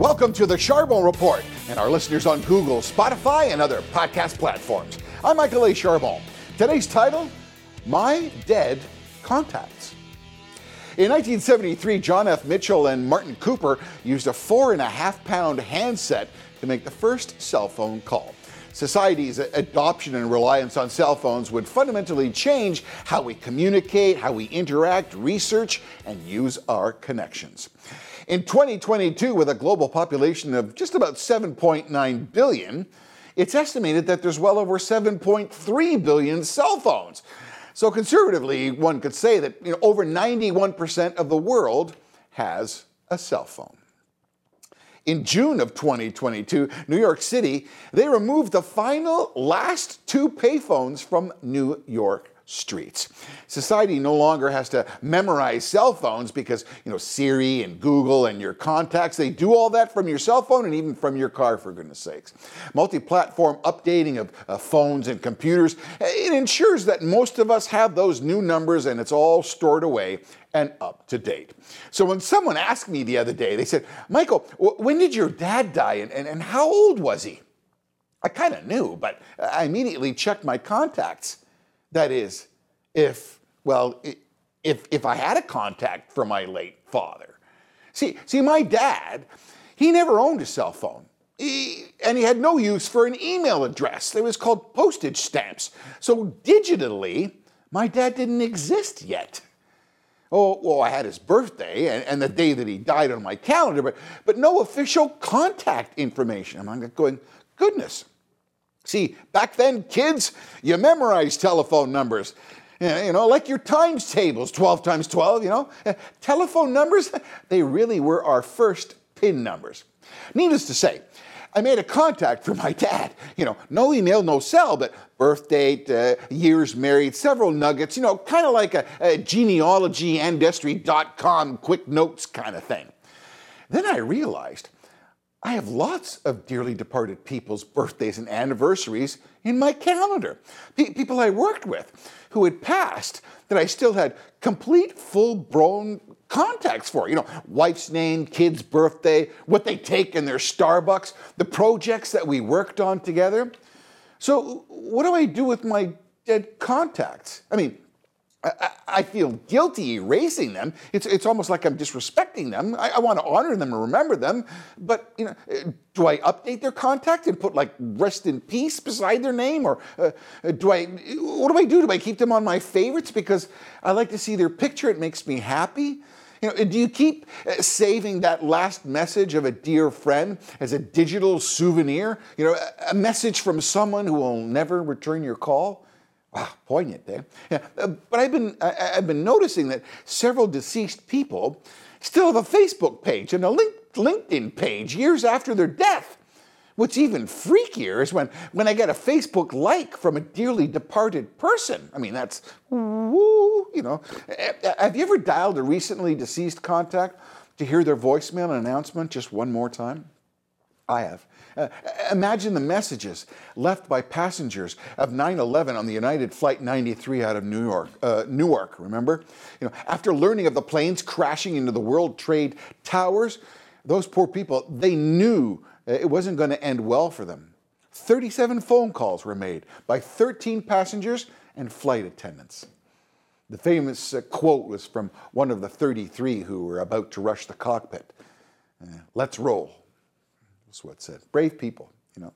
Welcome to the Charbon Report and our listeners on Google, Spotify, and other podcast platforms. I'm Michael A. Charbon. Today's title My Dead Contacts. In 1973, John F. Mitchell and Martin Cooper used a four and a half pound handset to make the first cell phone call. Society's adoption and reliance on cell phones would fundamentally change how we communicate, how we interact, research, and use our connections. In 2022, with a global population of just about 7.9 billion, it's estimated that there's well over 7.3 billion cell phones. So, conservatively, one could say that you know, over 91% of the world has a cell phone. In June of 2022, New York City, they removed the final last two payphones from New York streets. Society no longer has to memorize cell phones because, you know, Siri and Google and your contacts, they do all that from your cell phone and even from your car, for goodness sakes. Multi-platform updating of uh, phones and computers, it ensures that most of us have those new numbers and it's all stored away and up to date. So when someone asked me the other day, they said, Michael, when did your dad die and, and, and how old was he? I kind of knew, but I immediately checked my contacts. That is, if, well, if, if I had a contact from my late father. See, see, my dad, he never owned a cell phone. He, and he had no use for an email address. It was called postage stamps. So digitally, my dad didn't exist yet. Oh, well, I had his birthday and, and, the day that he died on my calendar, but, but no official contact information. I'm going, goodness, See, back then, kids, you memorized telephone numbers. You know, like your times tables, 12 times 12, you know. Telephone numbers, they really were our first PIN numbers. Needless to say, I made a contact for my dad. You know, no email, no cell, but birth date, uh, years married, several nuggets, you know, kind of like a, a quick notes kind of thing. Then I realized I have lots of dearly departed people's birthdays and anniversaries in my calendar. P- people I worked with who had passed that I still had complete, full blown contacts for. You know, wife's name, kid's birthday, what they take in their Starbucks, the projects that we worked on together. So, what do I do with my dead contacts? I mean, I, I, feel guilty erasing them. It's, it's almost like I'm disrespecting them. I, I want to honor them and remember them, but you know, do I update their contact and put like "rest in peace" beside their name, or uh, do I? What do I do? Do I keep them on my favorites because I like to see their picture? It makes me happy. You know, do you keep uh, saving that last message of a dear friend as a digital souvenir? You know, a message from someone who will never return your call. Wow, poignant there. Yeah, uh, but I've been, I, have been noticing that several deceased people still have a Facebook page and a link, LinkedIn page years after their death. What's even freakier is when, when I get a Facebook like from a dearly departed person. I mean, that's woo, you know. Have you ever dialed a recently deceased contact to hear their voicemail announcement just one more time? I have. Uh, imagine the messages left by passengers of 9/11 on the United Flight 93 out of New York, uh, Newark. Remember, you know, after learning of the planes crashing into the World Trade Towers, those poor people they knew uh, it wasn't going to end well for them. 37 phone calls were made by 13 passengers and flight attendants. The famous uh, quote was from one of the 33 who were about to rush the cockpit. Uh, Let's roll. That's what said. Brave people, you know.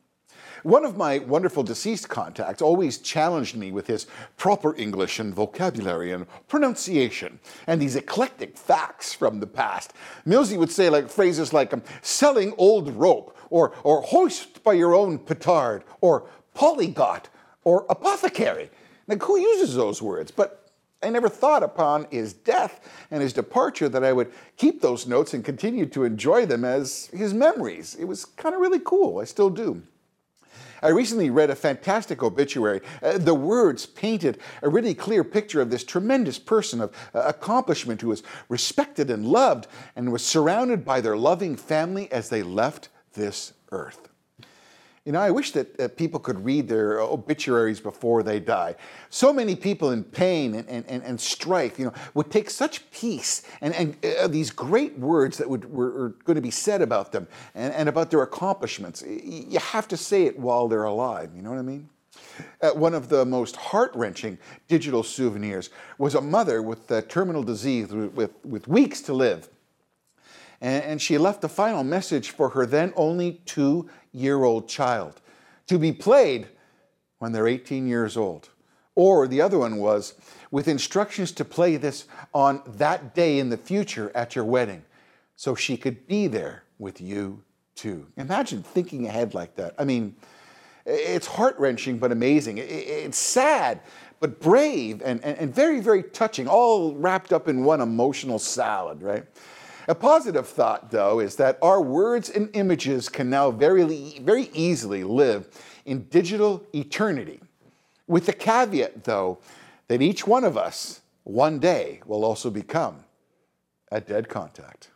One of my wonderful deceased contacts always challenged me with his proper English and vocabulary and pronunciation and these eclectic facts from the past. Millsy would say like phrases like um, selling old rope or, or hoist by your own petard or polygot or apothecary. Like who uses those words? But I never thought upon his death and his departure that I would keep those notes and continue to enjoy them as his memories. It was kind of really cool. I still do. I recently read a fantastic obituary. Uh, the words painted a really clear picture of this tremendous person of uh, accomplishment who was respected and loved and was surrounded by their loving family as they left this earth. You know, I wish that uh, people could read their obituaries before they die. So many people in pain and, and, and, strife, you know, would take such peace and, and uh, these great words that would, were, were, going to be said about them and, and about their accomplishments. You have to say it while they're alive, you know what I mean? Uh, one of the most heart wrenching digital souvenirs was a mother with uh, terminal disease with, with weeks to live. And, and she left a final message for her then only two year old child to be played when they're 18 years old. Or the other one was with instructions to play this on that day in the future at your wedding so she could be there with you too. Imagine thinking ahead like that. I mean, it's heart wrenching but amazing. It's sad but brave and, and, very, very touching, all wrapped up in one emotional salad, right? A positive thought, though, is that our words and images can now very, very easily live in digital eternity, with the caveat, though, that each one of us one day will also become a dead contact.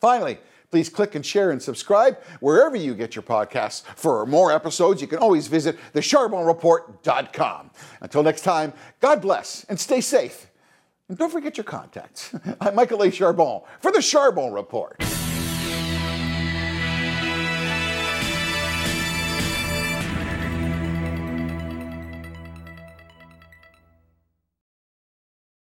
Finally, please click and share and subscribe wherever you get your podcasts. For more episodes, you can always visit thecharbonreport.com. Until next time, God bless and stay safe. And don't forget your contacts. I'm Michael A. Charbon for the Charbon Report.